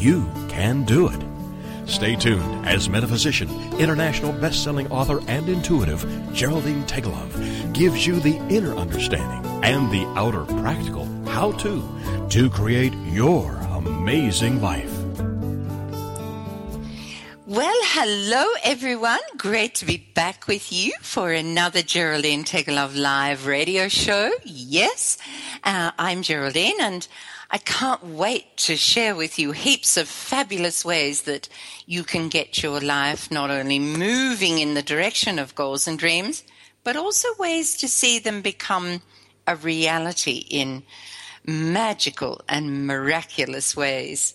You can do it. Stay tuned as metaphysician, international best-selling author, and intuitive Geraldine Teggelove gives you the inner understanding and the outer practical how-to to create your amazing life. Well, hello everyone. Great to be back with you for another Geraldine Teggelove live radio show. Yes, uh, I'm Geraldine and I can't wait to share with you heaps of fabulous ways that you can get your life not only moving in the direction of goals and dreams, but also ways to see them become a reality in magical and miraculous ways.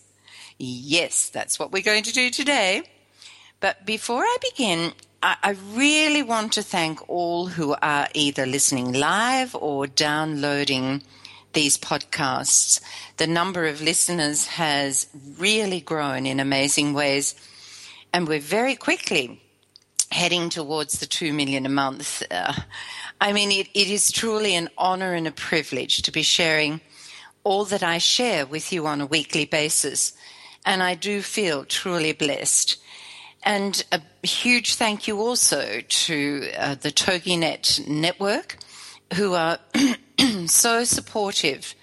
Yes, that's what we're going to do today. But before I begin, I, really want to thank all who are either listening live or downloading these podcasts. The number of listeners has really grown in amazing ways, and we're very quickly heading towards the 2 million a month. Uh, I mean, it, it is truly an honor and a privilege to be sharing all that I share with you on a weekly basis. And I do feel truly blessed. And a huge thank you also to uh, the TogiNet network, who are so supportive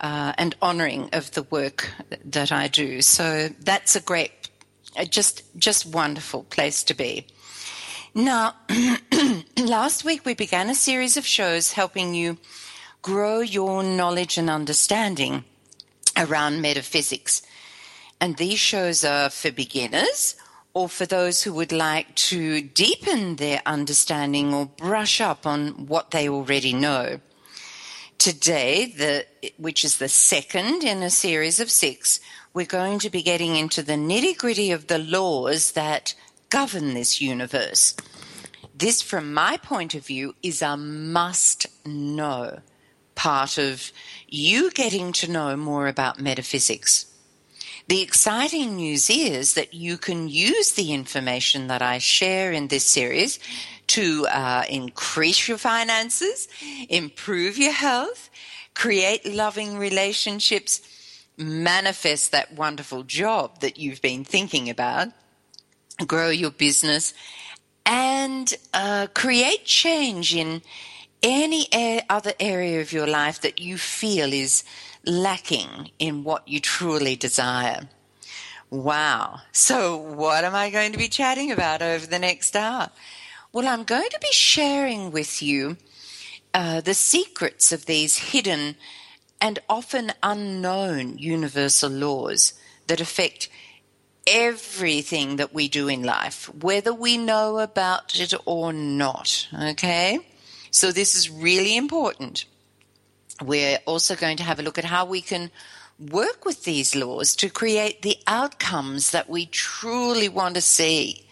uh, and honoring of the work that I do. So that's a great, just just wonderful place to be. Now, last week we began a series of shows helping you grow your knowledge and understanding around metaphysics. And these shows are for beginners or for those who would like to deepen their understanding or brush up on what they already know. Today, the, which is the second in a series of six, we're going to be getting into the nitty gritty of the laws that govern this universe. This, from my point of view, is a must know part of you getting to know more about metaphysics. The exciting news is that you can use the information that I share in this series to uh, increase your finances, improve your health, create loving relationships, manifest that wonderful job that you've been thinking about, grow your business, and uh, create change in any other area of your life that you feel is lacking in what you truly desire. Wow. So, what am I going to be chatting about over the next hour? Well, I'm going to be sharing with you uh, the secrets of these hidden and often unknown universal laws that affect everything that we do in life, whether we know about it or not. Okay? So, this is really important. We're also going to have a look at how we can work with these laws to create the outcomes that we truly want to see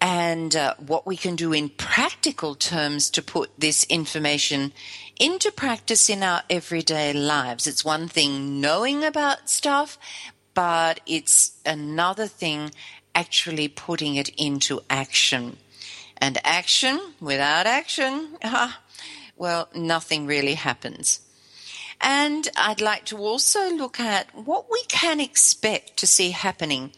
and uh, what we can do in practical terms to put this information into practice in our everyday lives. It's one thing knowing about stuff, but it's another thing actually putting it into action. And action without action, ah, well, nothing really happens. And I'd like to also look at what we can expect to see happening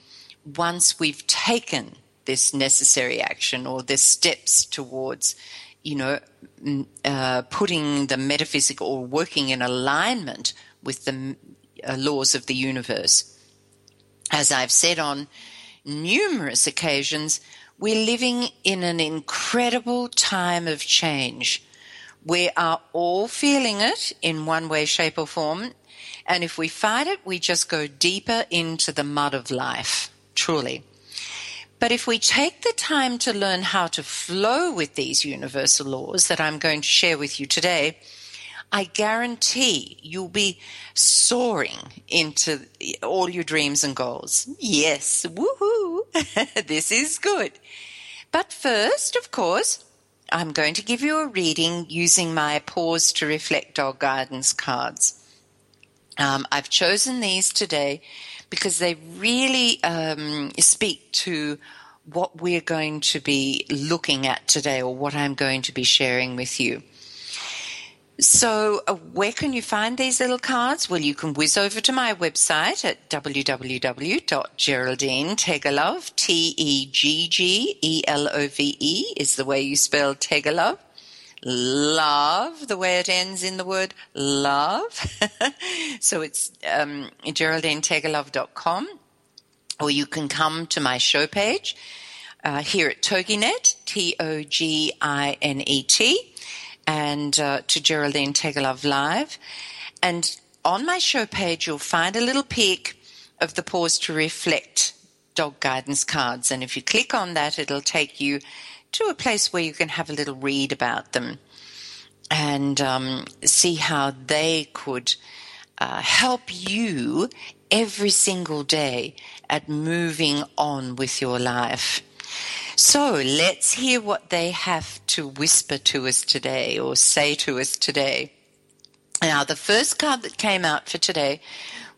once we've taken this necessary action or the steps towards, you know, uh, putting the metaphysical or working in alignment with the uh, laws of the universe. As I've said on numerous occasions, we're living in an incredible time of change we are all feeling it in one way, shape, or form. And if we fight it, we just go deeper into the mud of life, truly. But if we take the time to learn how to flow with these universal laws that I'm going to share with you today, I guarantee you'll be soaring into all your dreams and goals. Yes, woohoo! this is good. But first, of course, I'm going to give you a reading using my Pause to Reflect Dog Guidance cards. Um, I've chosen these today because they really um, speak to what we're going to be looking at today or what I'm going to be sharing with you. So, uh, where can you find these little cards? Well, you can whiz over to my website at www.geraldine T E G G E L O V E is the way you spell Teggelove. Love, the way it ends in the word love. so it's um, geraldineteggelove.com or you can come to my show page uh, here at TogiNet, T O G I N E T and uh, to Geraldine Teggelove Live. And on my show page, you'll find a little peek of the Pause to Reflect dog guidance cards. And if you click on that, it'll take you to a place where you can have a little read about them and um, see how they could uh, help you every single day at moving on with your life. So let's hear what they have to whisper to us today or say to us today. Now, the first card that came out for today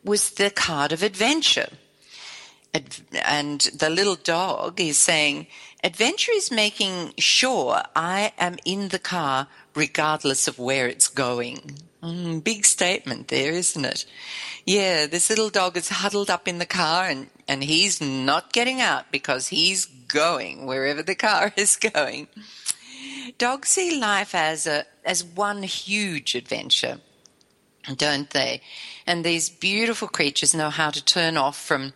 was the card of adventure. And the little dog is saying, Adventure is making sure I am in the car regardless of where it's going. Mm, big statement there, isn't it? Yeah, this little dog is huddled up in the car and, and he's not getting out because he's going wherever the car is going. Dogs see life as a as one huge adventure, don't they? And these beautiful creatures know how to turn off from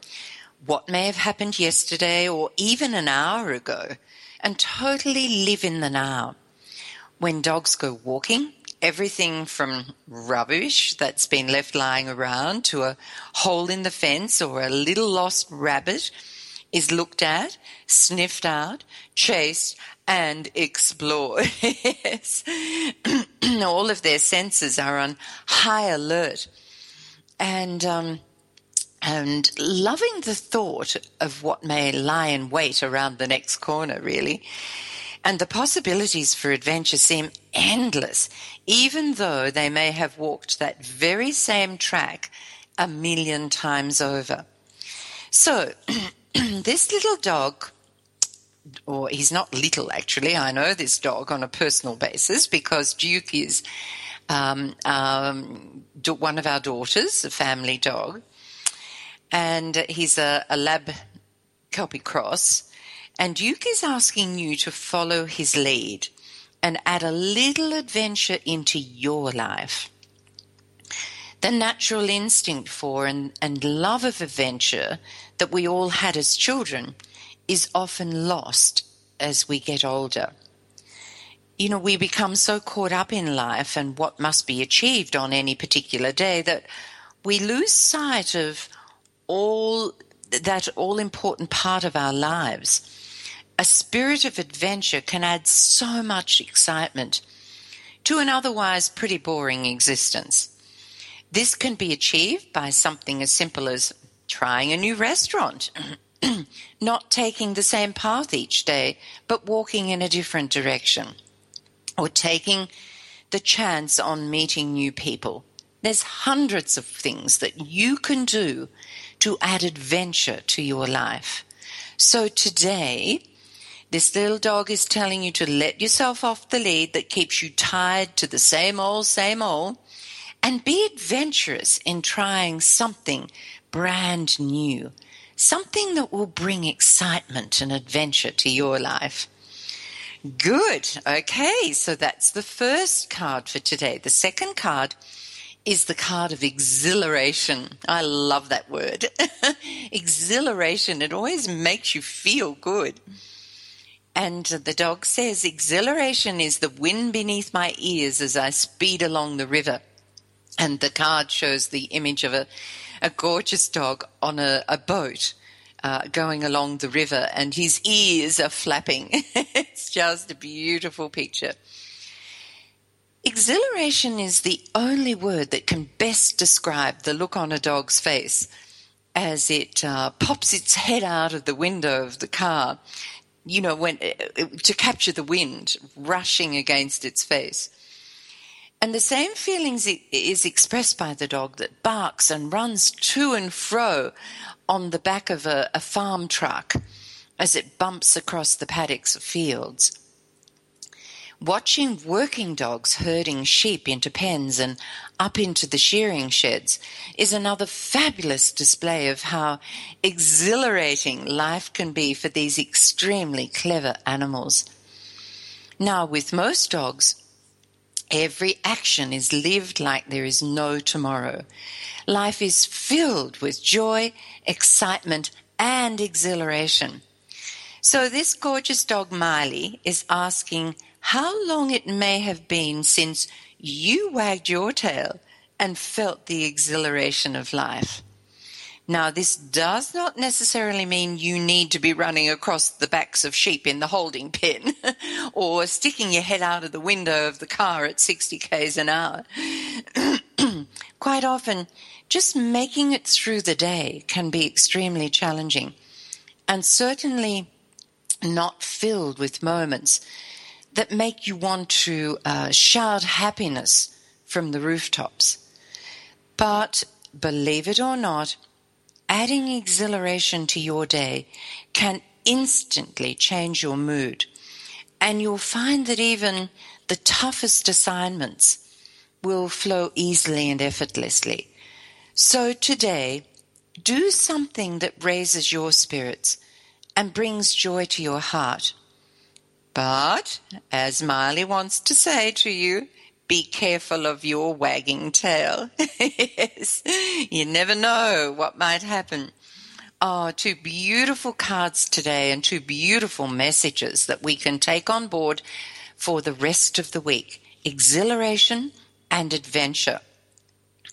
what may have happened yesterday or even an hour ago and totally live in the now. When dogs go walking, everything from rubbish that's been left lying around to a hole in the fence or a little lost rabbit is looked at, sniffed out, chased, and explored. All of their senses are on high alert. And, um, and loving the thought of what may lie in wait around the next corner, really. And the possibilities for adventure seem endless, even though they may have walked that very same track a million times over. So, this little dog, or he's not little actually, I know this dog on a personal basis because Duke is um, um, one of our daughters, a family dog, and he's a, a lab Kelpie cross. And Duke is asking you to follow his lead and add a little adventure into your life. The natural instinct for and, and love of adventure that we all had as children is often lost as we get older. You know, we become so caught up in life and what must be achieved on any particular day that we lose sight of all that all important part of our lives. A spirit of adventure can add so much excitement to an otherwise pretty boring existence. This can be achieved by something as simple as trying a new restaurant, not taking the same path each day, but walking in a different direction, or taking the chance on meeting new people. There's hundreds of things that you can do to add adventure to your life. So today, this little dog is telling you to let yourself off the lead that keeps you tied to the same old, same old, and be adventurous in trying something brand new, something that will bring excitement and adventure to your life. Good. Okay, so that's the first card for today. The second card is the card of exhilaration. I love that word. exhilaration. It always makes you feel good. And the dog says, Exhilaration is the wind beneath my ears as I speed along the river. And the card shows the image of a a gorgeous dog on a, a boat uh, going along the river, and his ears are flapping. it's just a beautiful picture. Exhilaration is the only word that can best describe the look on a dog's face as it uh, pops its head out of the window of the car, you know, when uh, to capture the wind rushing against its face. And the same feelings is expressed by the dog that barks and runs to and fro on the back of a, a farm truck as it bumps across the paddocks of fields. Watching working dogs herding sheep into pens and up into the shearing sheds is another fabulous display of how exhilarating life can be for these extremely clever animals. Now, with most dogs, every action is lived like there is no tomorrow. Life is filled with joy, excitement, and exhilaration. So, this gorgeous dog, Miley, is asking how long it may have been since you wagged your tail and felt the exhilaration of life. Now, this does not necessarily mean you need to be running across the backs of sheep in the holding pen or sticking your head out of the window of the car at 60 k's an hour. Quite often, just making it through the day can be extremely challenging and certainly not filled with moments that make you want to uh, shout happiness from the rooftops. But believe it or not, adding exhilaration to your day can instantly change your mood. And you'll find that even the toughest assignments will flow easily and effortlessly. So today, do something that raises your spirits and brings joy to your heart. But, as Miley wants to say to you, be careful of your wagging tail. yes, you never know what might happen. Oh, two beautiful cards today and two beautiful messages that we can take on board for the rest of the week exhilaration and adventure.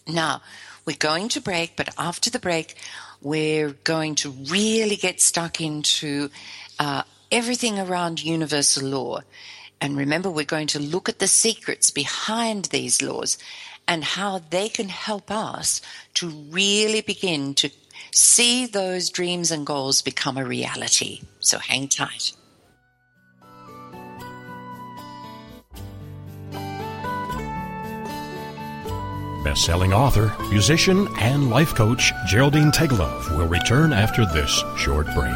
Now, we're going to break, but after the break, we're going to really get stuck into uh, everything around universal law. And remember, we're going to look at the secrets behind these laws and how they can help us to really begin to see those dreams and goals become a reality. So hang tight. Best-selling author, musician, and life coach Geraldine Teggelove will return after this short break.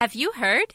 Have you heard?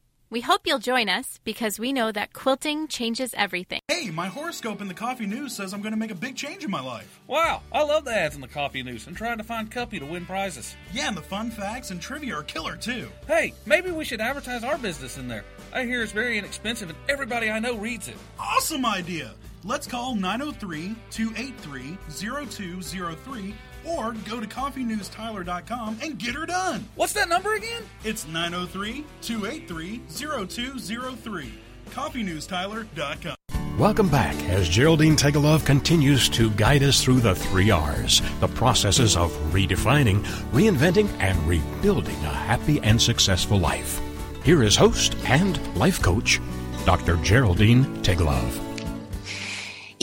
We hope you'll join us because we know that quilting changes everything. Hey, my horoscope in the coffee news says I'm going to make a big change in my life. Wow, I love the ads in the coffee news and trying to find Cuppy to win prizes. Yeah, and the fun facts and trivia are killer too. Hey, maybe we should advertise our business in there. I hear it's very inexpensive and everybody I know reads it. Awesome idea! Let's call 903 283 0203 or go to coffeenewstyler.com and get her done. What's that number again? It's 903 283 0203. Coffeenewstyler.com. Welcome back as Geraldine Teggelove continues to guide us through the three R's, the processes of redefining, reinventing, and rebuilding a happy and successful life. Here is host and life coach, Dr. Geraldine Teggelove.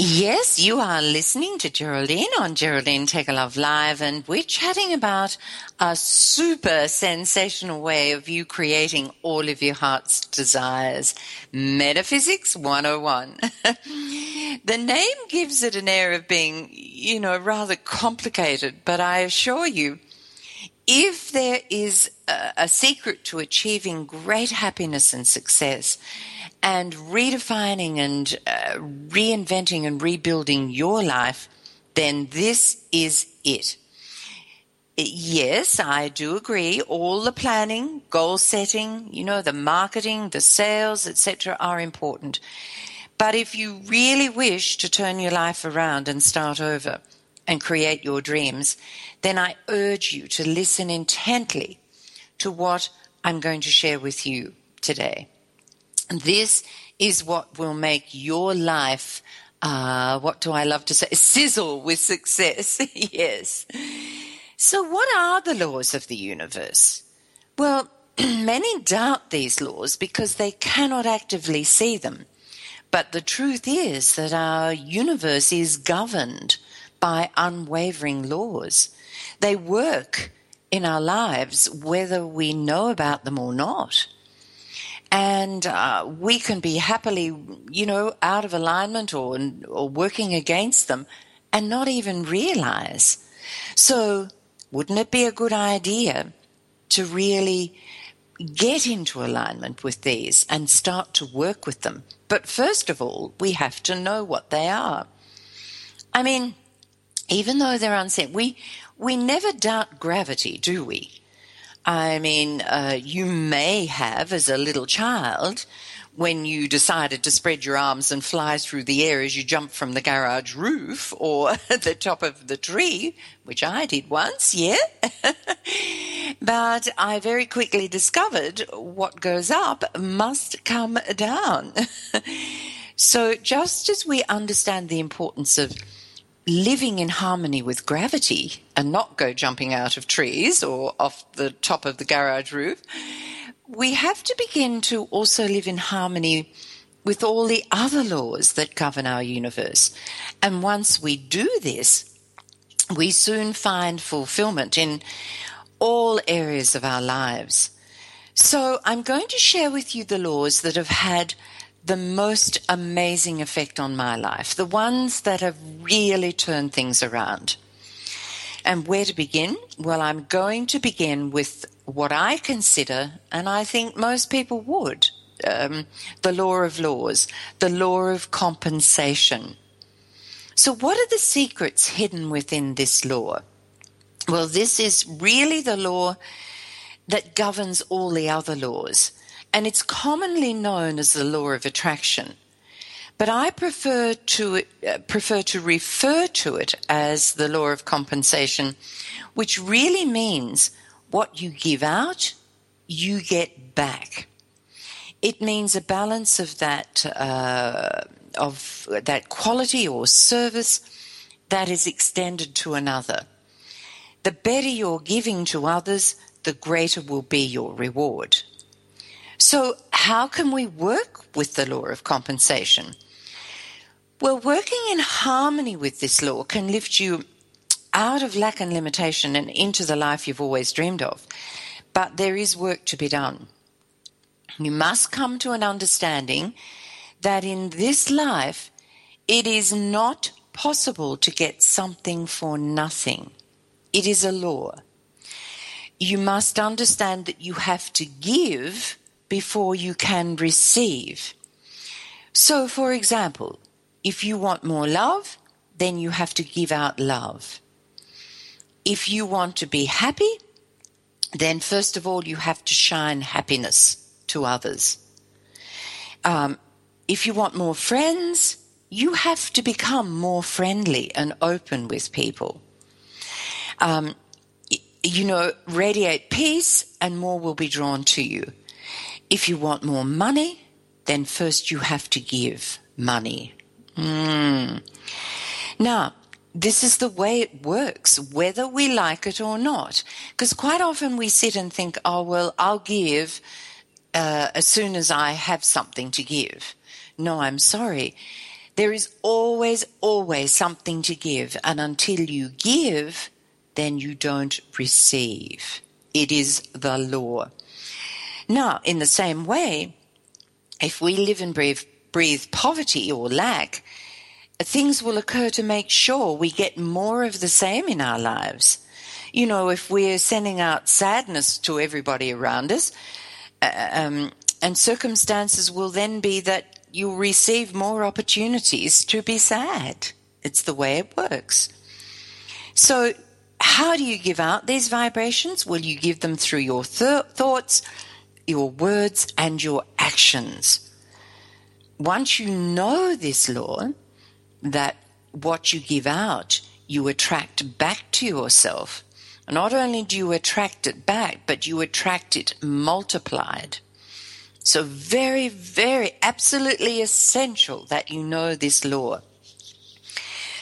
Yes, you are listening to Geraldine on Geraldine Teggelove Live, and we're chatting about a super sensational way of you creating all of your heart's desires. Metaphysics 101. the name gives it an air of being, you know, rather complicated, but I assure you, if there is a, a secret to achieving great happiness and success, and redefining and uh, reinventing and rebuilding your life, then this is it. Yes, I do agree. All the planning, goal setting, you know, the marketing, the sales, etc., are important. But if you really wish to turn your life around and start over and create your dreams, then I urge you to listen intently to what I'm going to share with you today. This is what will make your life, uh, what do I love to say, sizzle with success. yes. So, what are the laws of the universe? Well, many doubt these laws because they cannot actively see them. But the truth is that our universe is governed by unwavering laws. They work in our lives whether we know about them or not. And uh, we can be happily, you know, out of alignment or, or working against them and not even realize. So, wouldn't it be a good idea to really get into alignment with these and start to work with them? But first of all, we have to know what they are. I mean, even though they're unseen, we we never doubt gravity, do we? I mean, uh, you may have, as a little child, when you decided to spread your arms and fly through the air as you jumped from the garage roof or the top of the tree, which I did once, yeah. but I very quickly discovered what goes up must come down. so just as we understand the importance of living in harmony with gravity and not go jumping out of trees or off the top of the garage roof, we have to begin to also live in harmony with all the other laws that govern our universe. And once we do this, we soon find fulfillment in all areas of our lives. So I'm going to share with you the laws that have had the most amazing effect on my life, the ones that have really turned things around. And where to begin? Well, I'm going to begin with what I consider, and I think most people would, um, the law of laws, the law of compensation. So, what are the secrets hidden within this law? Well, this is really the law that governs all the other laws and it's commonly known as the law of attraction. But I prefer to uh, prefer to refer to it as the law of compensation, which really means what you give out, you get back. It means a balance of that uh, of that quality or service that is extended to another. The better you're giving to others, the greater will be your reward. So, how can we work with the law of compensation? Well, working in harmony with this law can lift you out of lack and limitation and into the life you've always dreamed of. But there is work to be done. You must come to an understanding that in this life, it is not possible to get something for nothing. It is a law. You must understand that you have to give before you can receive. So, for example, if you want more love, then you have to give out love. If you want to be happy, then first of all, you have to shine happiness to others. Um, if you want more friends, you have to become more friendly and open with people. Um, you know, radiate peace and more will be drawn to you. If you want more money, then first you have to give money. Mm. Now, this is the way it works, whether we like it or not. Because quite often we sit and think, oh, well, I'll give uh, as soon as I have something to give. No, I'm sorry. There is always, always something to give. And until you give, then you don't receive. It is the law. Now, in the same way, if we live and breathe, breathe poverty or lack, things will occur to make sure we get more of the same in our lives. you know, if we're sending out sadness to everybody around us, uh, um, and circumstances will then be that you'll receive more opportunities to be sad. It's the way it works. So, how do you give out these vibrations? Well, you give them through your th- thoughts, your words, and your actions. Once you know this law, that what you give out, you attract back to yourself. Not only do you attract it back, but you attract it multiplied. So, very, very, absolutely essential that you know this law.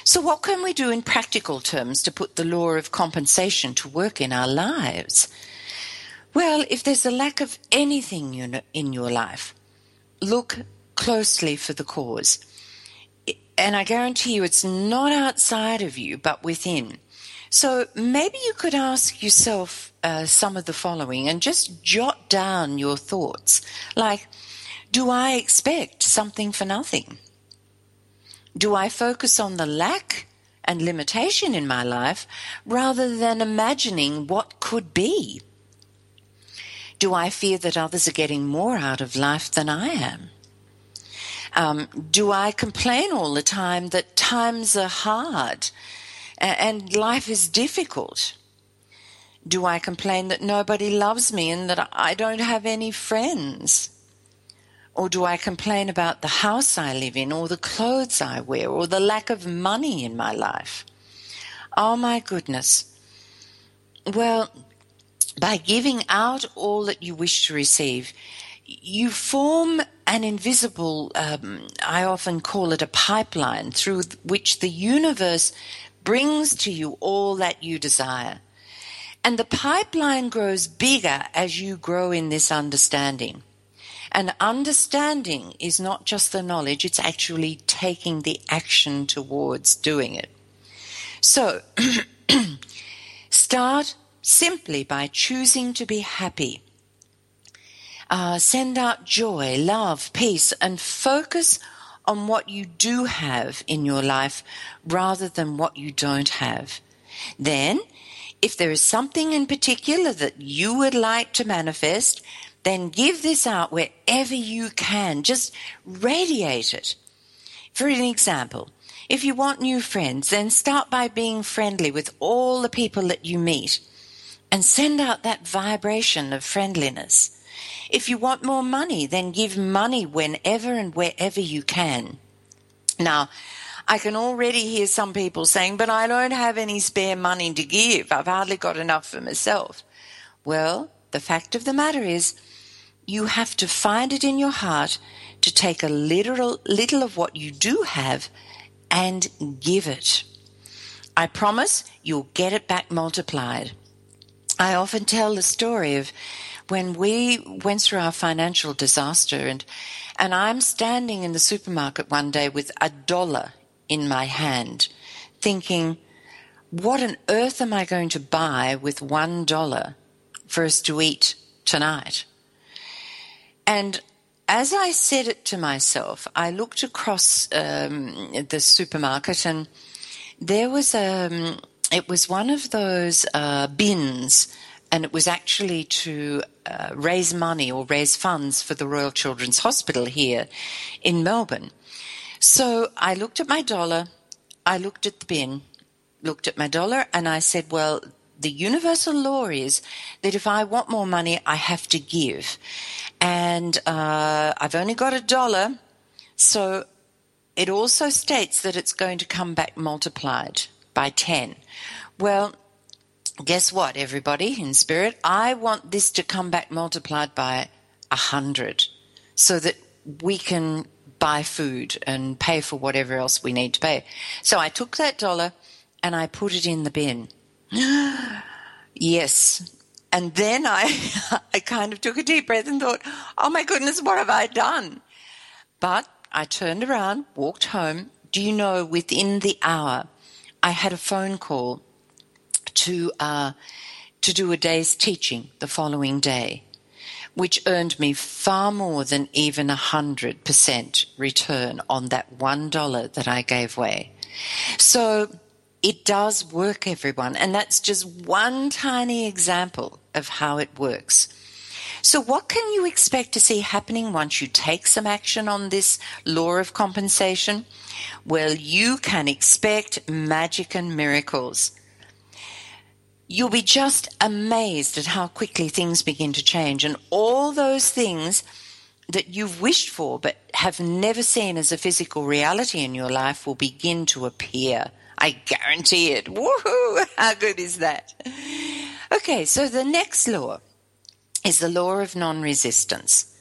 So, what can we do in practical terms to put the law of compensation to work in our lives? Well, if there's a lack of anything in your life, look closely for the cause. And I guarantee you it's not outside of you, but within. So maybe you could ask yourself uh, some of the following and just jot down your thoughts. Like, do I expect something for nothing? Do I focus on the lack and limitation in my life rather than imagining what could be? Do I fear that others are getting more out of life than I am? Um, do I complain all the time that times are hard and life is difficult? Do I complain that nobody loves me and that I don't have any friends? Or do I complain about the house I live in, or the clothes I wear, or the lack of money in my life? Oh my goodness. Well, by giving out all that you wish to receive, you form an invisible, um, I often call it a pipeline, through which the universe brings to you all that you desire. And the pipeline grows bigger as you grow in this understanding. And understanding is not just the knowledge, it's actually taking the action towards doing it. So, start simply by choosing to be happy. Uh, send out joy, love, peace, and focus on what you do have in your life rather than what you don't have. Then, if there is something in particular that you would like to manifest, then give this out wherever you can. Just radiate it. For an example, if you want new friends, then start by being friendly with all the people that you meet and send out that vibration of friendliness. If you want more money, then give money whenever and wherever you can. Now, I can already hear some people saying, but I don't have any spare money to give. I've hardly got enough for myself. Well, the fact of the matter is, you have to find it in your heart to take a literal little of what you do have and give it. I promise you'll get it back multiplied. I often tell the story of when we went through our financial disaster and and I'm standing in the supermarket one day with a dollar in my hand thinking what on earth am I going to buy with one dollar for us to eat tonight? And as I said it to myself, I looked across um, the supermarket and there was a, um, it was one of those uh, bins and it was actually to uh, raise money or raise funds for the Royal Children's Hospital here in Melbourne. So I looked at my dollar, I looked at the bin, looked at my dollar, and I said, well, the universal law is that if I want more money, I have to give. And uh, I've only got a dollar, so it also states that it's going to come back multiplied by 10. Well, guess what, everybody in spirit? I want this to come back multiplied by a hundred so that we can buy food and pay for whatever else we need to pay. So I took that dollar and I put it in the bin. yes. And then I, I kind of took a deep breath and thought, oh my goodness, what have I done? But I turned around, walked home. Do you know, within the hour, I had a phone call to, uh, to do a day's teaching the following day, which earned me far more than even a hundred percent return on that one dollar that I gave away. So It does work, everyone. And that's just one tiny example of how it works. So, what can you expect to see happening once you take some action on this law of compensation? Well, you can expect magic and miracles. You'll be just amazed at how quickly things begin to change, and all those things that you've wished for but have never seen as a physical reality in your life will begin to appear. I guarantee it. Woohoo! How good is that? Okay, so the next law is the law of non resistance.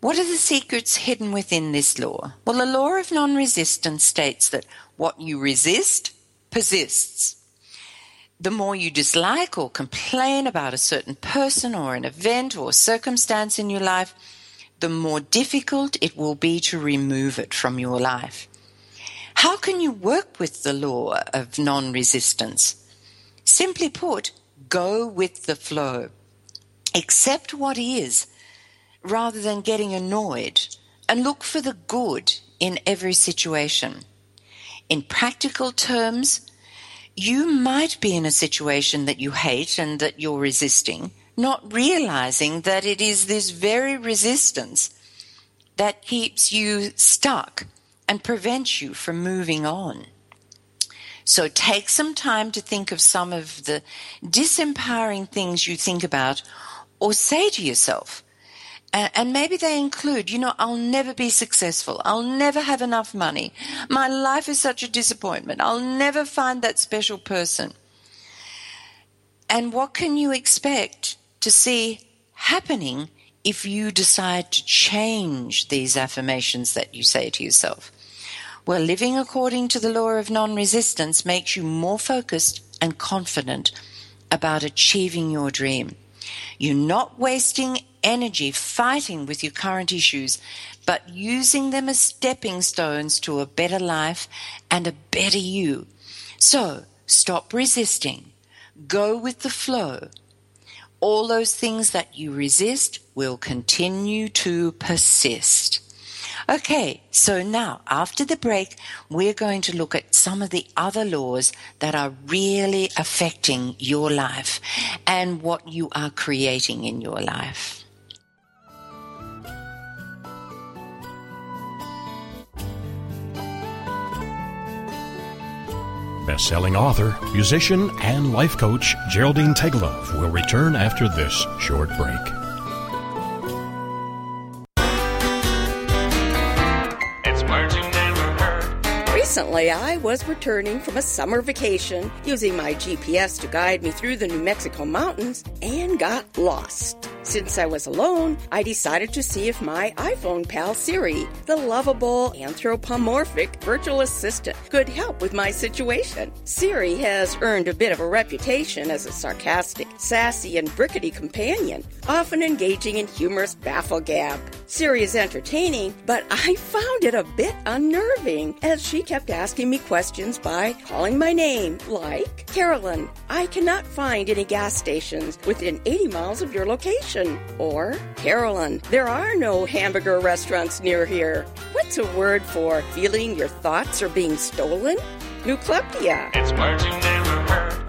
What are the secrets hidden within this law? Well, the law of non resistance states that what you resist persists. The more you dislike or complain about a certain person or an event or circumstance in your life, the more difficult it will be to remove it from your life. How can you work with the law of non resistance? Simply put, go with the flow. Accept what is rather than getting annoyed and look for the good in every situation. In practical terms, you might be in a situation that you hate and that you're resisting, not realizing that it is this very resistance that keeps you stuck and prevents you from moving on. So take some time to think of some of the disempowering things you think about or say to yourself. And maybe they include, you know, I'll never be successful. I'll never have enough money. My life is such a disappointment. I'll never find that special person. And what can you expect to see happening if you decide to change these affirmations that you say to yourself? Well, living according to the law of non resistance makes you more focused and confident about achieving your dream. You're not wasting energy fighting with your current issues, but using them as stepping stones to a better life and a better you. So stop resisting. Go with the flow. All those things that you resist will continue to persist. Okay, so now after the break, we're going to look at some of the other laws that are really affecting your life and what you are creating in your life. Best-selling author, musician, and life coach Geraldine Teggelove will return after this short break. Recently, I was returning from a summer vacation using my GPS to guide me through the New Mexico mountains and got lost. Since I was alone, I decided to see if my iPhone pal Siri, the lovable anthropomorphic virtual assistant, could help with my situation. Siri has earned a bit of a reputation as a sarcastic, sassy, and brickety companion, often engaging in humorous bafflegab. Siri is entertaining, but I found it a bit unnerving as she kept asking me questions by calling my name, like Carolyn, I cannot find any gas stations within 80 miles of your location. Or, Carolyn, there are no hamburger restaurants near here. What's a word for feeling your thoughts are being stolen? Nucleptia. It's heard.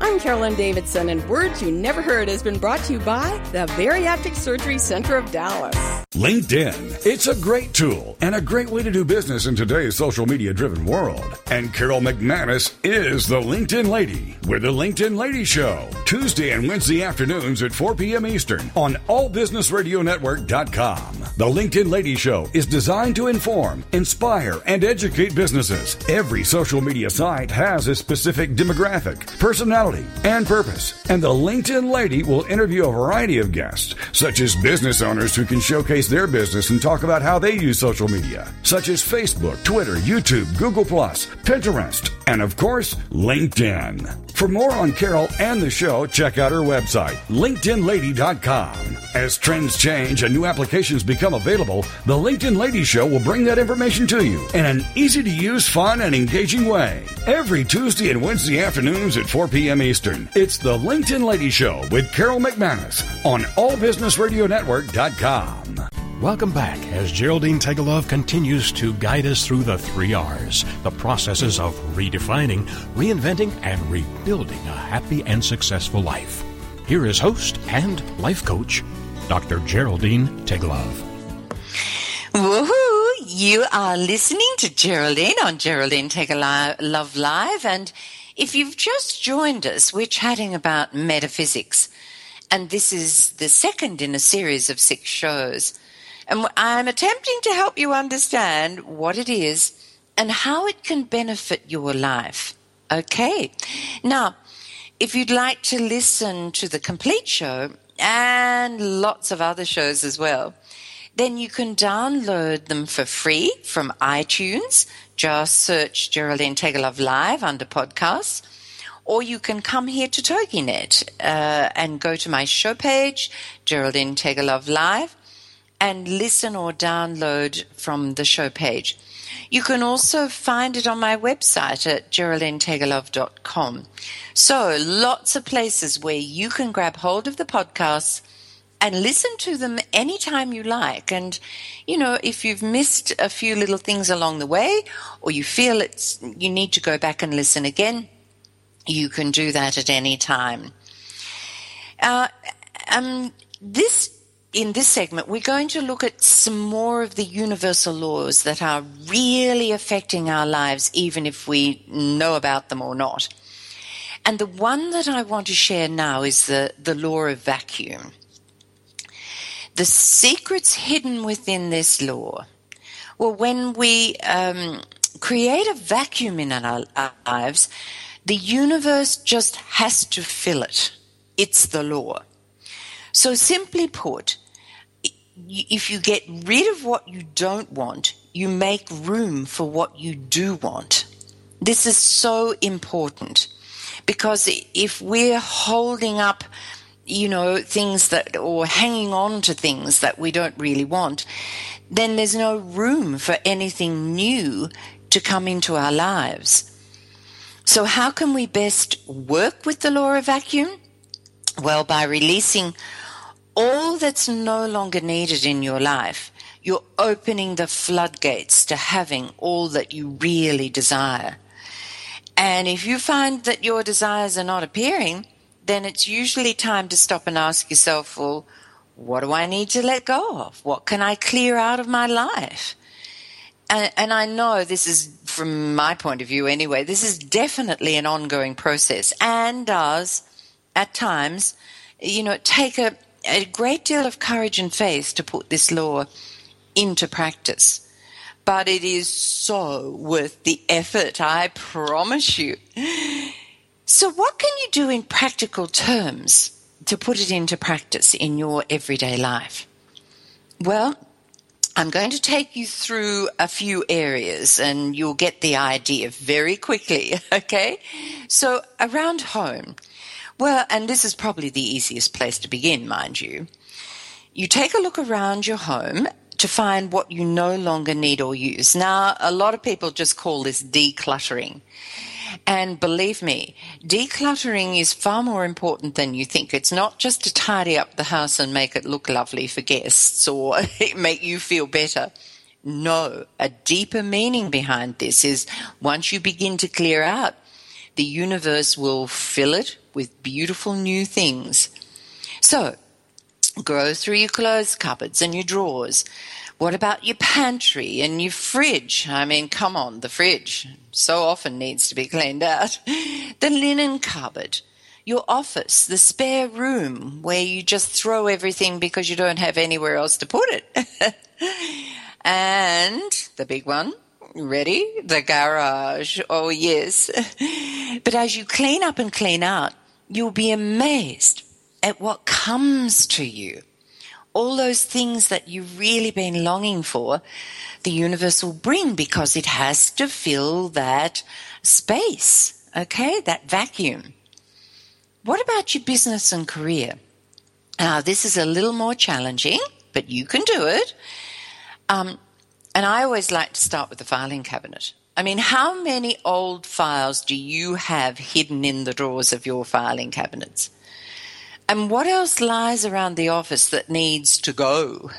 I'm Carolyn Davidson, and Words You Never Heard has been brought to you by the Bariatric Surgery Center of Dallas. LinkedIn. It's a great tool and a great way to do business in today's social media driven world. And Carol McManus is the LinkedIn Lady with the LinkedIn Lady Show. Tuesday and Wednesday afternoons at 4 p.m. Eastern on allbusinessradionetwork.com. The LinkedIn Lady Show is designed to inform, inspire, and educate businesses. Every social media site has a specific demographic, personality, and purpose. And the LinkedIn Lady will interview a variety of guests, such as business owners who can showcase their business and talk about how they use social media, such as Facebook, Twitter, YouTube, Google, Pinterest, and of course, LinkedIn. For more on Carol and the show, check out her website, LinkedInLady.com. As trends change and new applications become available, the LinkedIn Lady Show will bring that information to you in an easy to use, fun, and engaging way. Every Tuesday and Wednesday afternoons at 4 p.m. Eastern, it's the LinkedIn Lady Show with Carol McManus on AllBusinessRadioNetwork.com. Welcome back as Geraldine Teggelove continues to guide us through the three R's, the processes of redefining, reinventing, and rebuilding a happy and successful life. Here is host and life coach, Dr. Geraldine Teggelove. Woohoo! You are listening to Geraldine on Geraldine Teggelove Live, and if you've just joined us, we're chatting about metaphysics, and this is the second in a series of six shows. And I'm attempting to help you understand what it is and how it can benefit your life. Okay. Now, if you'd like to listen to the complete show and lots of other shows as well, then you can download them for free from iTunes. Just search Geraldine Teggelove Live under podcasts. Or you can come here to TogiNet uh, and go to my show page, Geraldine Teggelove Live, and listen or download from the show page. You can also find it on my website at geraldineteggelove.com. So lots of places where you can grab hold of the podcasts and listen to them anytime you like. And, you know, if you've missed a few little things along the way or you feel it's, you need to go back and listen again, you can do that at any time. Uh, um, this in this segment, we're going to look at some more of the universal laws that are really affecting our lives, even if we know about them or not. And the one that I want to share now is the, the law of vacuum. The secrets hidden within this law. Well, when we um, create a vacuum in our, our lives, the universe just has to fill it. It's the law. So simply put, if you get rid of what you don't want, you make room for what you do want. This is so important because if we're holding up, you know, things that, or hanging on to things that we don't really want, then there's no room for anything new to come into our lives. So, how can we best work with the law of vacuum? Well, by releasing all that's no longer needed in your life, you're opening the floodgates to having all that you really desire. And if you find that your desires are not appearing, then it's usually time to stop and ask yourself, well, what do I need to let go of? What can I clear out of my life? And, and, I know this is, from my point of view anyway, this is definitely an ongoing process and does, at times, you know, take a, a great deal of courage and faith to put this law into practice. But it is so worth the effort, I promise you. So, what can you do in practical terms to put it into practice in your everyday life? Well, I'm going to take you through a few areas and you'll get the idea very quickly, okay? So, around home, well, and this is probably the easiest place to begin, mind you. You take a look around your home to find what you no longer need or use. Now, a lot of people just call this decluttering. And believe me, decluttering is far more important than you think. It's not just to tidy up the house and make it look lovely for guests or make you feel better. No, a deeper meaning behind this is once you begin to clear out, the universe will fill it with beautiful new things. So, go through your clothes cupboards and your drawers. What about your pantry and your fridge? I mean, come on, the fridge so often needs to be cleaned out. The linen cupboard, your office, the spare room where you just throw everything because you don't have anywhere else to put it. and the big one, ready? The garage. Oh, yes. But as you clean up and clean out, you'll be amazed at what comes to you. All those things that you've really been longing for, the universe will bring because it has to fill that space, okay? That vacuum. What about your business and career? Now, this is a little more challenging, but you can do it. Um, and I always like to start with the filing cabinet. I mean, how many old files do you have hidden in the drawers of your filing cabinets? And what else lies around the office that needs to go?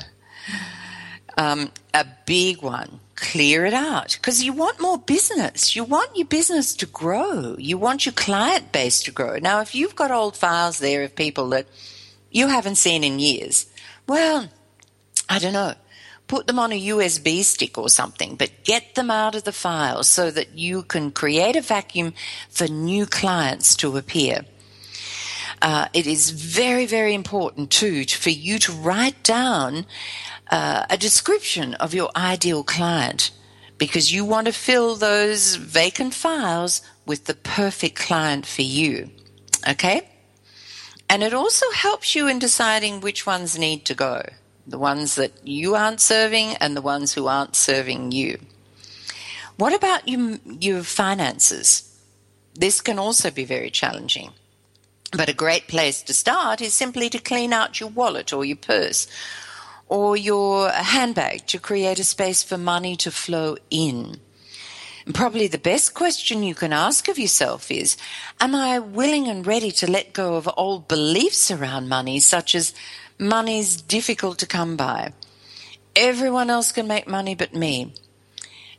Um, a big one. Clear it out because you want more business. You want your business to grow. You want your client base to grow. Now, if you've got old files there of people that you haven't seen in years, well, I don't know. Put them on a USB stick or something, but get them out of the file so that you can create a vacuum for new clients to appear. Uh, it is very, very important too for you to write down uh, a description of your ideal client because you want to fill those vacant files with the perfect client for you. Okay? And it also helps you in deciding which ones need to go the ones that you aren't serving and the ones who aren't serving you. What about your, your finances? This can also be very challenging. But a great place to start is simply to clean out your wallet or your purse or your handbag to create a space for money to flow in. And probably the best question you can ask of yourself is Am I willing and ready to let go of old beliefs around money, such as money's difficult to come by? Everyone else can make money but me.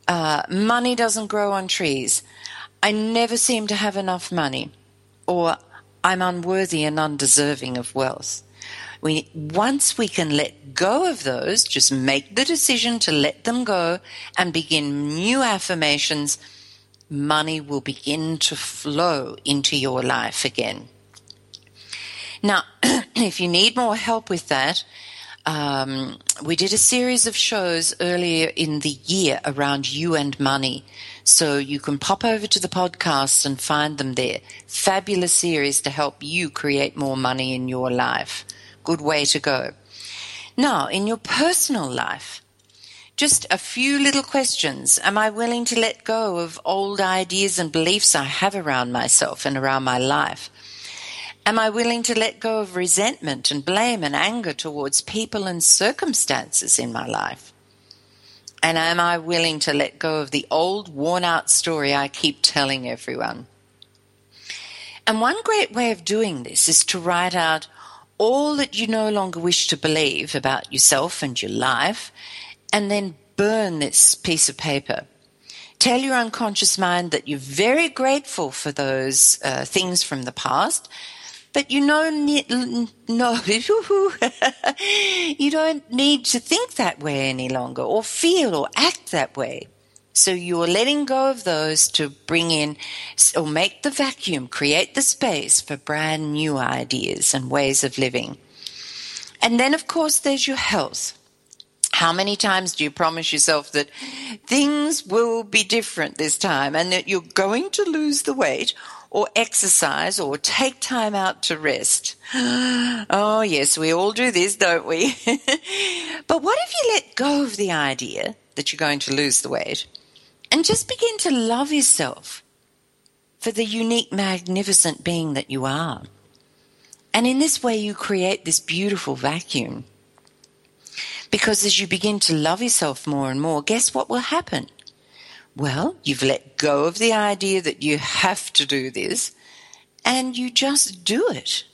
Uh, money doesn't grow on trees. I never seem to have enough money. Or I'm unworthy and undeserving of wealth. We, once we can let go of those, just make the decision to let them go and begin new affirmations, money will begin to flow into your life again. Now, if you need more help with that, um, we did a series of shows earlier in the year around you and money. So you can pop over to the podcast and find them there. Fabulous series to help you create more money in your life. Good way to go. Now, in your personal life, just a few little questions. Am I willing to let go of old ideas and beliefs I have around myself and around my life? Am I willing to let go of resentment and blame and anger towards people and circumstances in my life? And am I willing to let go of the old, worn out story I keep telling everyone? And one great way of doing this is to write out all that you no longer wish to believe about yourself and your life, and then burn this piece of paper. Tell your unconscious mind that you're very grateful for those uh, things from the past but you know, no, you don't need to think that way any longer or feel or act that way. So you're letting go of those to bring in or make the vacuum, create the space for brand new ideas and ways of living. And then, of course, there's your health. How many times do you promise yourself that things will be different this time and that you're going to lose the weight or exercise or take time out to rest. Oh, yes, we all do this, don't we? but what if you let go of the idea that you're going to lose the weight and just begin to love yourself for the unique, magnificent being that you are? And in this way, you create this beautiful vacuum. Because as you begin to love yourself more and more, guess what will happen? Well, you've let go of the idea that you have to do this and you just do it.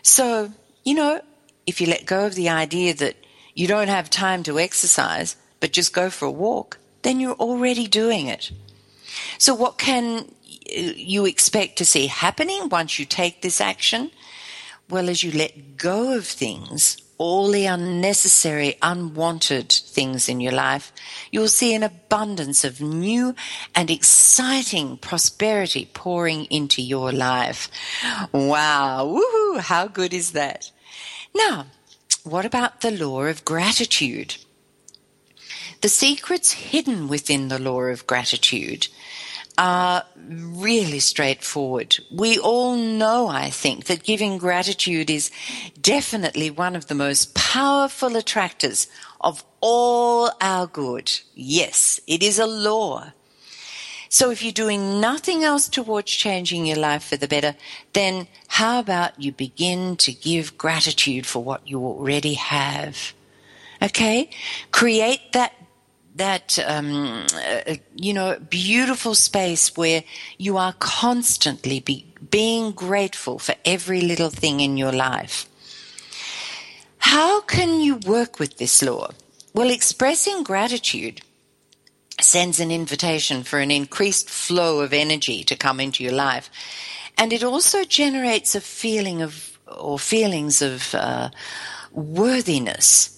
So, you know, if you let go of the idea that you don't have time to exercise, but just go for a walk, then you're already doing it. So, what can you expect to see happening once you take this action? Well, as you let go of things, all the unnecessary, unwanted things in your life, you will see an abundance of new and exciting prosperity pouring into your life. Wow. Woohoo. How good is that? Now, what about the law of gratitude? The secrets hidden within the law of gratitude are really straightforward. We all know, I think, that giving gratitude is definitely one of the most powerful attractors of all our good. Yes, it is a law. So if you're doing nothing else towards changing your life for the better, then how about you begin to give gratitude for what you already have? Okay? Create that that um, uh, you know beautiful space where you are constantly be, being grateful for every little thing in your life. How can you work with this law? Well, expressing gratitude sends an invitation for an increased flow of energy to come into your life. And it also generates a feeling of, or feelings of uh, worthiness.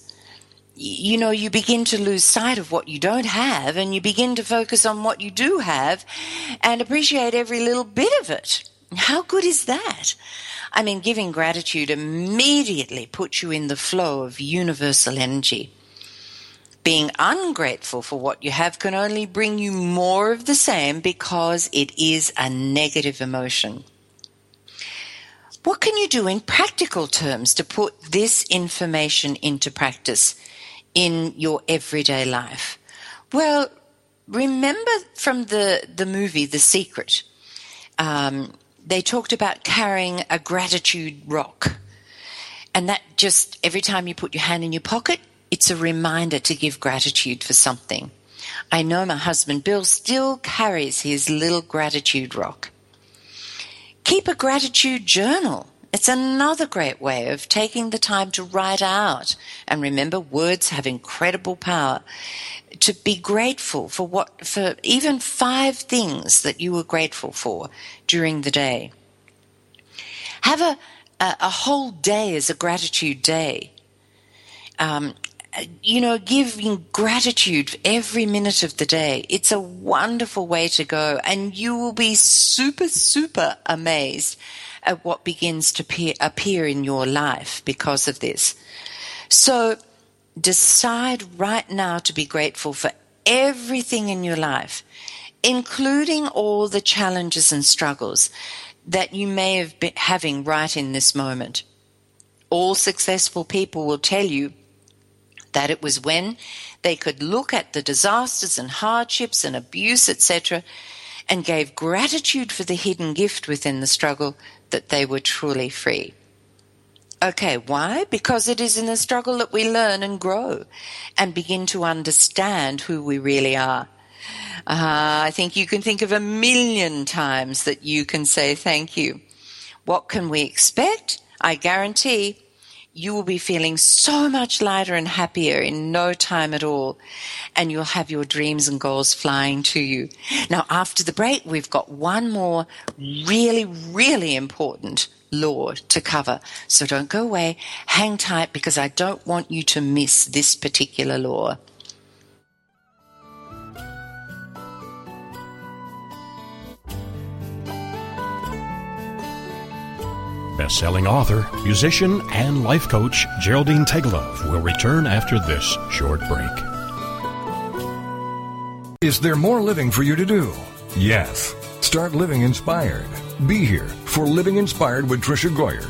You know, you begin to lose sight of what you don't have and you begin to focus on what you do have and appreciate every little bit of it. How good is that? I mean, giving gratitude immediately puts you in the flow of universal energy. Being ungrateful for what you have can only bring you more of the same because it is a negative emotion. What can you do in practical terms to put this information into practice in your everyday life? Well, remember from the, the movie The Secret, um, they talked about carrying a gratitude rock. And that just every time you put your hand in your pocket, it's a reminder to give gratitude for something. I know my husband Bill still carries his little gratitude rock. Keep a gratitude journal. It's another great way of taking the time to write out. And remember, words have incredible power. To be grateful for what, for even five things that you were grateful for during the day. Have a, a, a whole day as a gratitude day. Um, you know, giving gratitude every minute of the day. It's a wonderful way to go, and you will be super, super amazed at what begins to appear, appear in your life because of this. So, decide right now to be grateful for everything in your life, including all the challenges and struggles that you may have been having right in this moment. All successful people will tell you that it was when they could look at the disasters and hardships and abuse, etc., and gave gratitude for the hidden gift within the struggle that they were truly free. Okay, why? Because it is in the struggle that we learn and grow and begin to understand who we really are. Uh, I think you can think of a million times that you can say thank you. What can we expect? I guarantee you will be feeling so much lighter and happier in no time at all. And you'll have your dreams and goals flying to you. Now, after the break, we've got one more really, really important law to cover. So don't go away. Hang tight because I don't want you to miss this particular law. Best-selling author, musician, and life coach Geraldine Teggelove will return after this short break. Is there more living for you to do? Yes. Start living inspired. Be here for Living Inspired with Tricia Goyer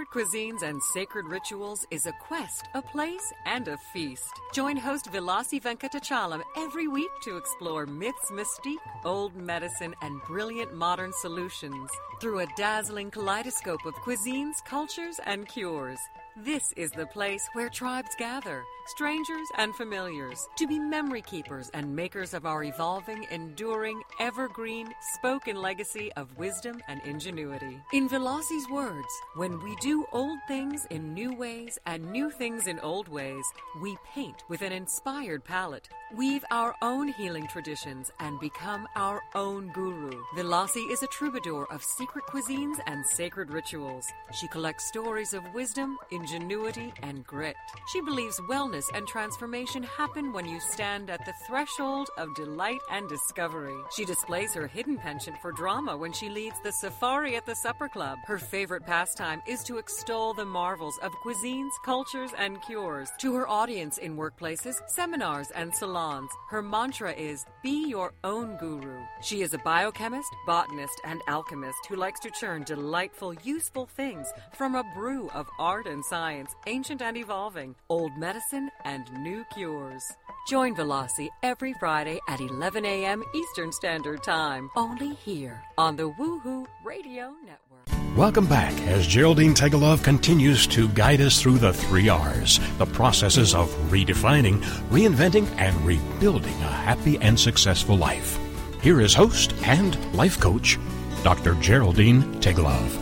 Cuisines and Sacred Rituals is a quest, a place, and a feast. Join host Vilasi Venkatachalam every week to explore myths, mystique, old medicine, and brilliant modern solutions through a dazzling kaleidoscope of cuisines, cultures, and cures. This is the place where tribes gather, strangers and familiars, to be memory keepers and makers of our evolving, enduring, evergreen, spoken legacy of wisdom and ingenuity. In Vilasi's words, when we do old things in new ways and new things in old ways. We paint with an inspired palette, weave our own healing traditions, and become our own guru. Vilasi is a troubadour of secret cuisines and sacred rituals. She collects stories of wisdom, ingenuity, and grit. She believes wellness and transformation happen when you stand at the threshold of delight and discovery. She displays her hidden penchant for drama when she leads the safari at the supper club. Her favorite pastime is to extol the marvels of cuisines, cultures, and cures. To her audience in workplaces, seminars, and salons, her mantra is Be your own guru. She is a biochemist, botanist, and alchemist who likes to churn delightful, useful things from a brew of art and science, ancient and evolving, old medicine, and new cures. Join Vilasi every Friday at 11 a.m. Eastern Standard Time, only here on the Woohoo Radio Network. Welcome back as Geraldine Teggelove continues to guide us through the three R's, the processes of redefining, reinventing, and rebuilding a happy and successful life. Here is host and life coach, Dr. Geraldine Teggelove.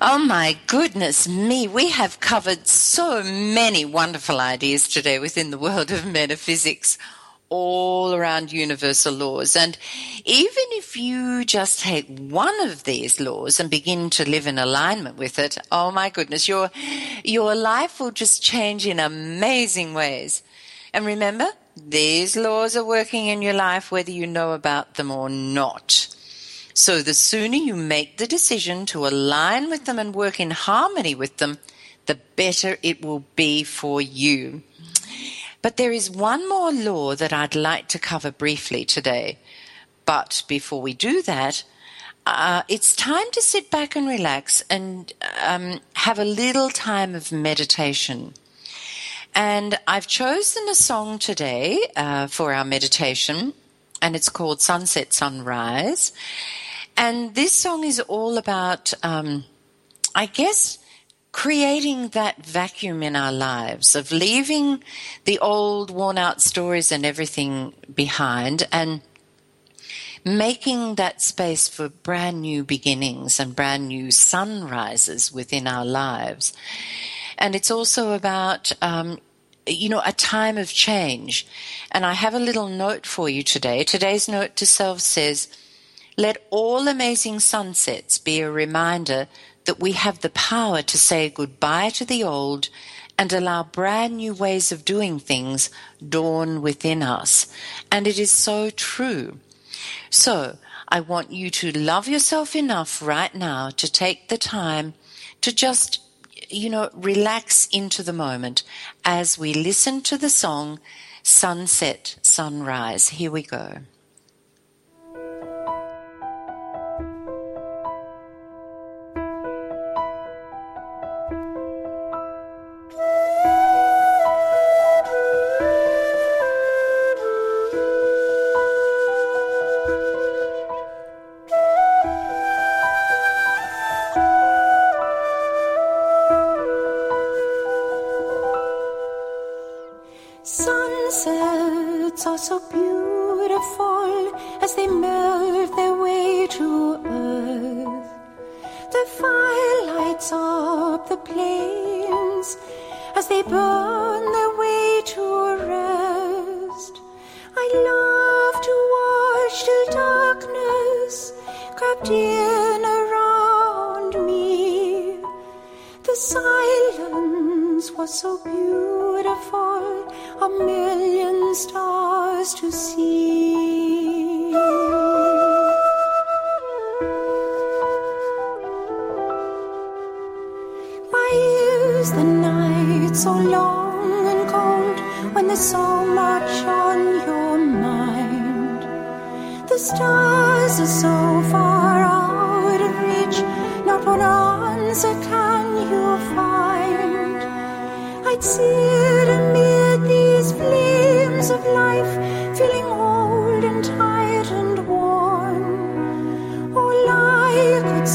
Oh my goodness me, we have covered so many wonderful ideas today within the world of metaphysics all around universal laws. And even if you just take one of these laws and begin to live in alignment with it, oh my goodness, your, your life will just change in amazing ways. And remember, these laws are working in your life whether you know about them or not. So the sooner you make the decision to align with them and work in harmony with them, the better it will be for you. But there is one more law that I'd like to cover briefly today. But before we do that, uh, it's time to sit back and relax and um, have a little time of meditation. And I've chosen a song today uh, for our meditation, and it's called Sunset Sunrise. And this song is all about, um, I guess, creating that vacuum in our lives of leaving the old worn out stories and everything behind and making that space for brand new beginnings and brand new sunrises within our lives. And it's also about, um, you know, a time of change. And I have a little note for you today. Today's note to self says, let all amazing sunsets be a reminder that we have the power to say goodbye to the old and allow brand new ways of doing things dawn within us. And it is so true. So I want you to love yourself enough right now to take the time to just, you know, relax into the moment as we listen to the song Sunset, Sunrise. Here we go.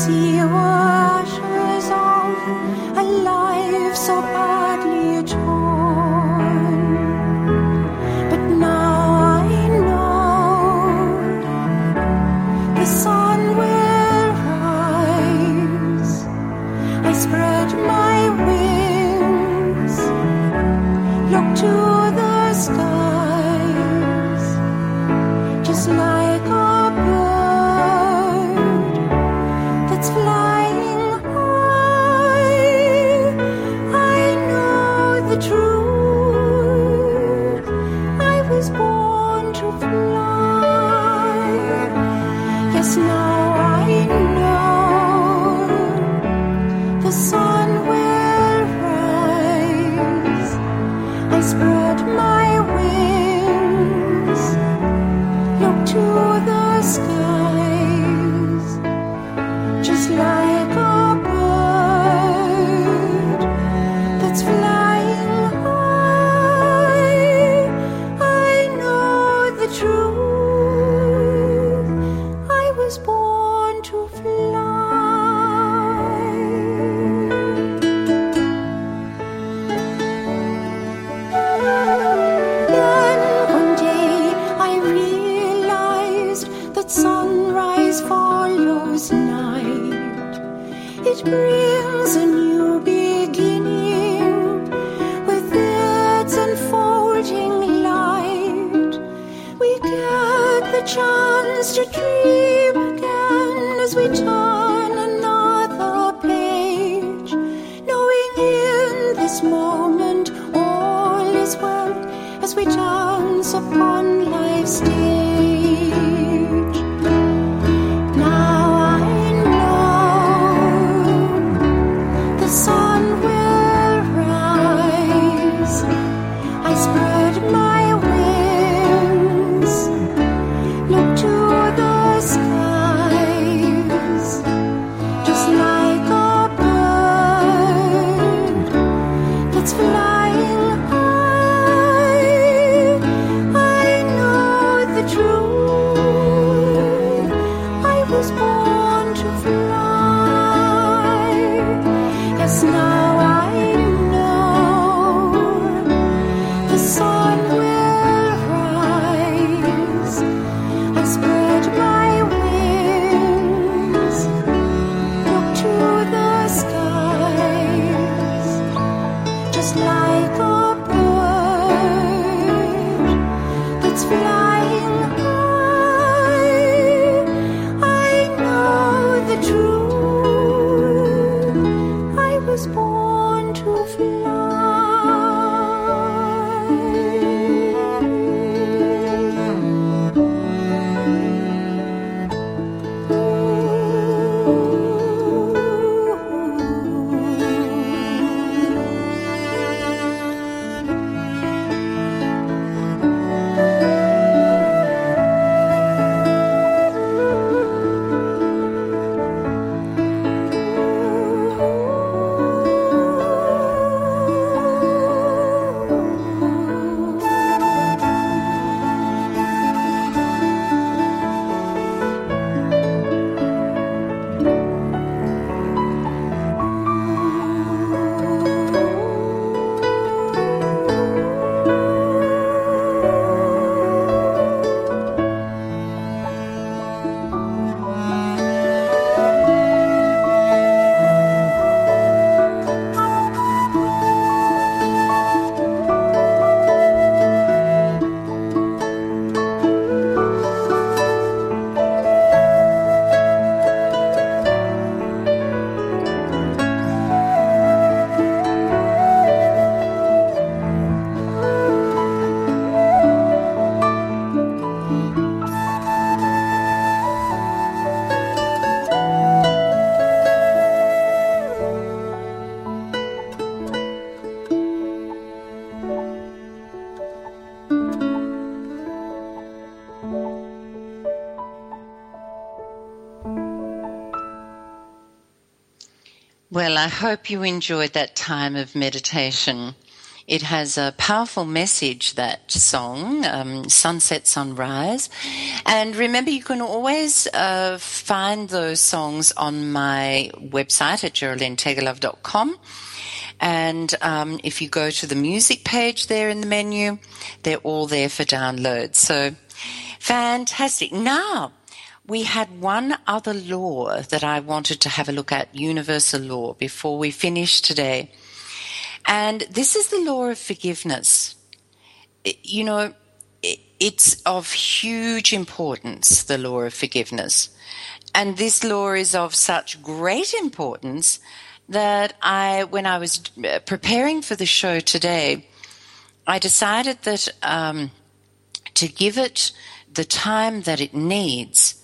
I could see this world as we dance upon life's dear. I hope you enjoyed that time of meditation. It has a powerful message, that song, um, Sunset Sunrise. And remember, you can always uh, find those songs on my website at geraldineteggelove.com. And um, if you go to the music page there in the menu, they're all there for download. So fantastic. Now, we had one other law that I wanted to have a look at, universal law, before we finish today. And this is the law of forgiveness. It- you know, it- it's of huge importance, the law of forgiveness. And this law is of such great importance that I, when I was uh, preparing for the show today, I decided that um, to give it the time that it needs.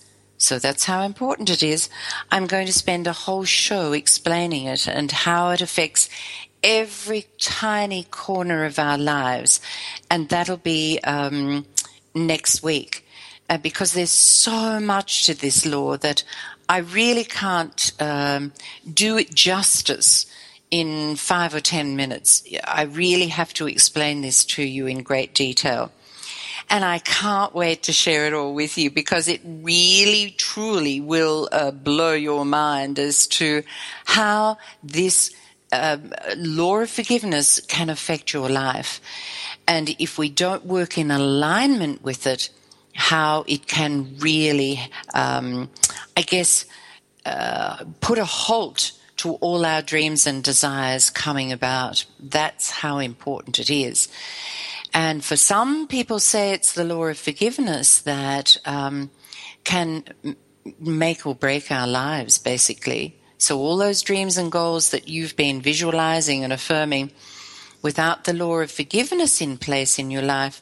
So that's how important it is. I'm going to spend a whole show explaining it and how it affects every tiny corner of our lives. And that'll be um, next week. Uh, because there's so much to this law that I really can't um, do it justice in five or ten minutes. I really have to explain this to you in great detail. And I can't wait to share it all with you because it really, truly will uh, blow your mind as to how this um, law of forgiveness can affect your life. And if we don't work in alignment with it, how it can really, um, I guess, uh, put a halt to all our dreams and desires coming about. That's how important it is. And for some people say it's the law of forgiveness that um, can make or break our lives, basically. So all those dreams and goals that you've been visualizing and affirming, without the law of forgiveness in place in your life,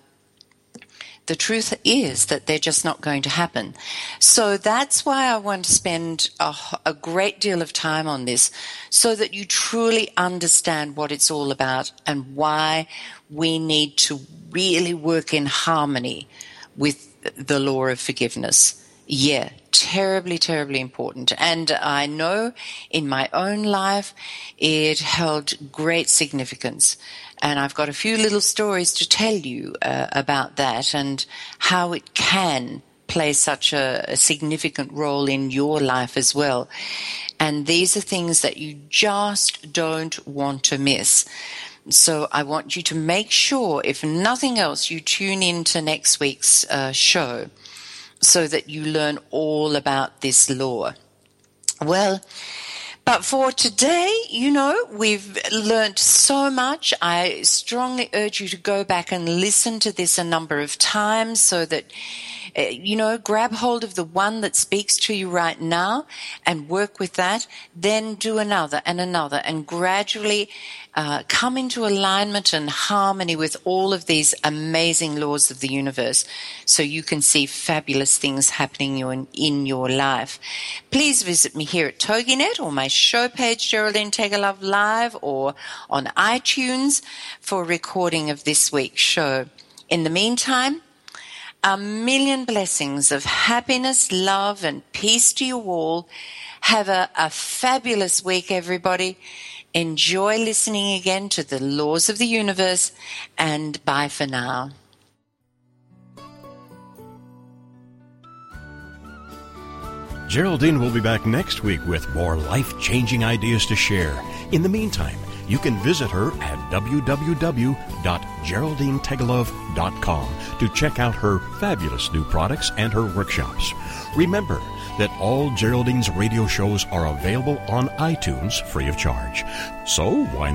the truth is that they're just not going to happen. So that's why I want to spend a, a, great deal of time on this so that you truly understand what it's all about and why we need to really work in harmony with the law of forgiveness. Yeah, terribly, terribly important. And I know in my own life it held great significance. And I've got a few little stories to tell you uh, about that and how it can play such a, a significant role in your life as well. And these are things that you just don't want to miss. So I want you to make sure, if nothing else, you tune in to next week's uh, show so that you learn all about this law. Well, but for today, you know, we've learned so much. I strongly urge you to go back and listen to this a number of times so that you know, grab hold of the one that speaks to you right now and work with that. Then do another and another and gradually uh, come into alignment and harmony with all of these amazing laws of the universe so you can see fabulous things happening in, in your life. Please visit me here at TogiNet or my show page, Geraldine Teggelove Live, or on iTunes for a recording of this week's show. In the meantime, a million blessings of happiness, love, and peace to you all. Have a, a fabulous week, everybody. Enjoy listening again to the laws of the universe, and bye for now. Geraldine will be back next week with more life changing ideas to share. In the meantime, you can visit her at www.geraldineteggelove.com to check out her fabulous new products and her workshops. Remember that all Geraldine's radio shows are available on iTunes free of charge. So why